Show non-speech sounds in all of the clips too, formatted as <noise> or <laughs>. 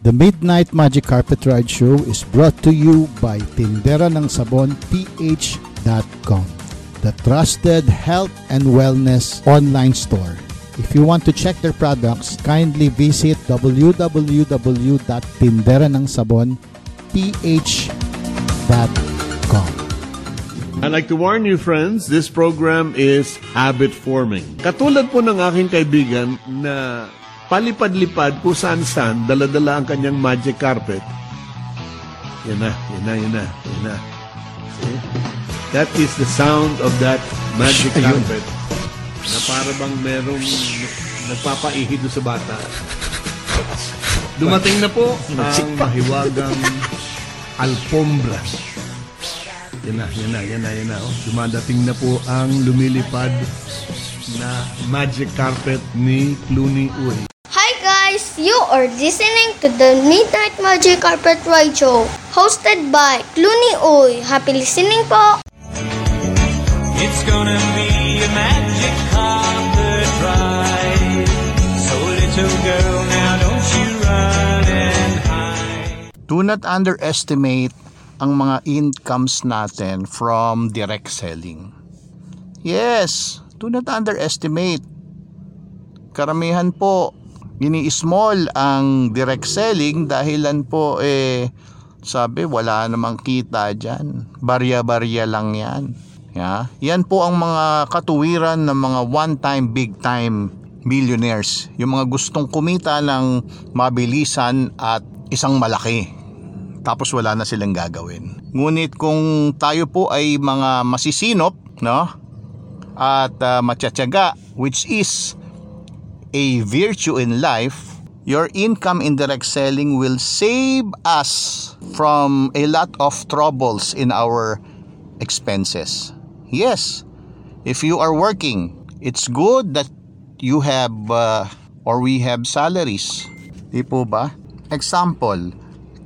The Midnight Magic Carpet Ride Show is brought to you by Tindera ng Sabon PH.com, the trusted health and wellness online store. If you want to check their products, kindly visit www.tinderanangsabomph.com. I'd like to warn you friends, this program is habit forming. Katulad po ng aking kaibigan na palipad-lipad kung saan-saan, daladala ang kanyang magic carpet. Yan na, yan na, yan na, yan na. See? That is the sound of that magic carpet na para bang merong nagpapaihi doon sa bata. Dumating na po ang mahiwagang <laughs> alfombra. Yan na, yan na, yan na, yan na. Oh. Dumadating na po ang lumilipad na magic carpet ni Clooney Uy. Guys, you are listening to the Midnight Magic Carpet Ride Show, hosted by Clooney Oy. Happy listening po! It's gonna be a magic carpet ride. So little girl, now don't you run and hide. Do not underestimate ang mga incomes natin from direct selling. Yes, do not underestimate. Karamihan po, ini-small ang direct selling dahilan po eh sabi wala namang kita dyan. Barya-barya lang yan. Ya, yan po ang mga katuwiran ng mga one-time, big-time millionaires. Yung mga gustong kumita ng mabilisan at isang malaki tapos wala na silang gagawin. Ngunit kung tayo po ay mga masisinop, no? At uh, matsatsaga, which is a virtue in life, your income in direct selling will save us from a lot of troubles in our expenses. Yes, if you are working, it's good that you have uh, or we have salaries. Di po ba? Example,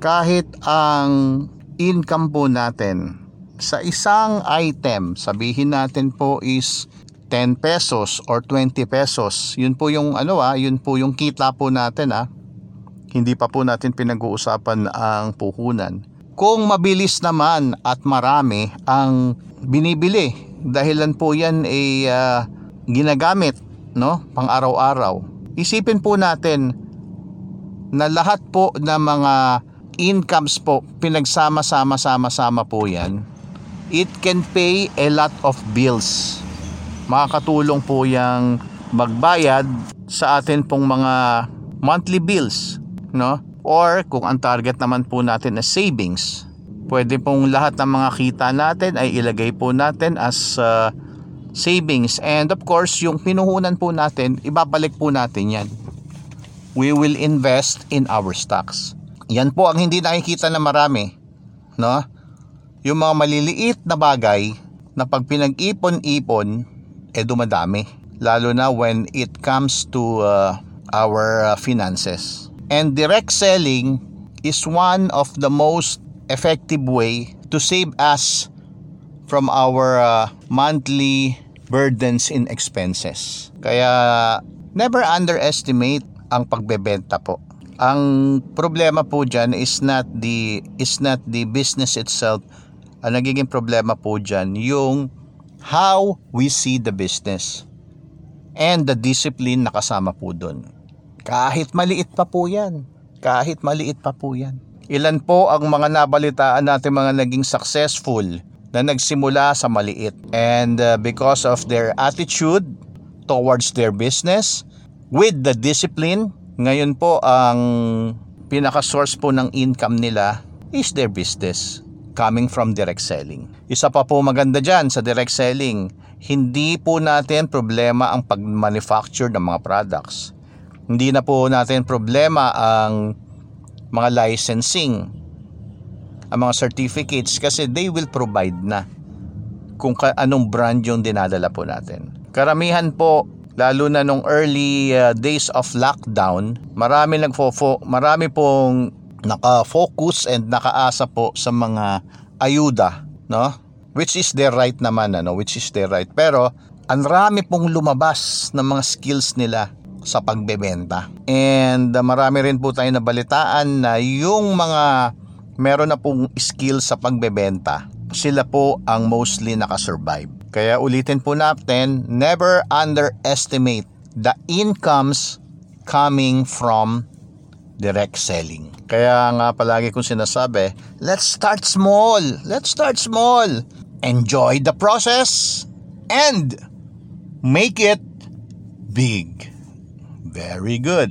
kahit ang income po natin sa isang item, sabihin natin po is 10 pesos or 20 pesos. Yun po yung ano ah, yun po yung kita po natin ah. Hindi pa po natin pinag-uusapan ang puhunan. Kung mabilis naman at marami ang binibili, dahilan po yan ay ah, ginagamit no, pang araw-araw. Isipin po natin na lahat po ng mga incomes po pinagsama-sama-sama-sama po yan it can pay a lot of bills makakatulong po yung magbayad sa atin pong mga monthly bills no or kung ang target naman po natin na savings pwede pong lahat ng mga kita natin ay ilagay po natin as uh, savings and of course yung pinuhunan po natin ibabalik po natin yan we will invest in our stocks. Yan po ang hindi nakikita na marami, no? Yung mga maliliit na bagay na pag pinag-ipon-ipon eh dumadami, lalo na when it comes to uh, our uh, finances. And direct selling is one of the most effective way to save us from our uh, monthly burdens in expenses. Kaya never underestimate ang pagbebenta po. Ang problema po diyan is not the is not the business itself. Ang nagiging problema po diyan yung how we see the business and the discipline na kasama po doon. Kahit maliit pa po 'yan. Kahit maliit pa po 'yan. Ilan po ang mga nabalitaan natin mga naging successful na nagsimula sa maliit and uh, because of their attitude towards their business with the discipline ngayon po ang pinaka-source po ng income nila is their business coming from direct selling. Isa pa po maganda dyan sa direct selling, hindi po natin problema ang pag-manufacture ng mga products. Hindi na po natin problema ang mga licensing, ang mga certificates kasi they will provide na kung ka- anong brand yung dinadala po natin. Karamihan po lalo na nung early uh, days of lockdown, marami nagfo marami pong naka-focus and nakaasa po sa mga ayuda, no? Which is their right naman, ano? Which is their right. Pero, ang rami pong lumabas ng mga skills nila sa pagbebenta. And uh, marami rin po tayo nabalitaan na yung mga meron na pong skill sa pagbebenta, sila po ang mostly nakasurvive. Kaya ulitin po natin, never underestimate the incomes coming from direct selling. Kaya nga palagi kong sinasabi, let's start small. Let's start small. Enjoy the process and make it big. Very good.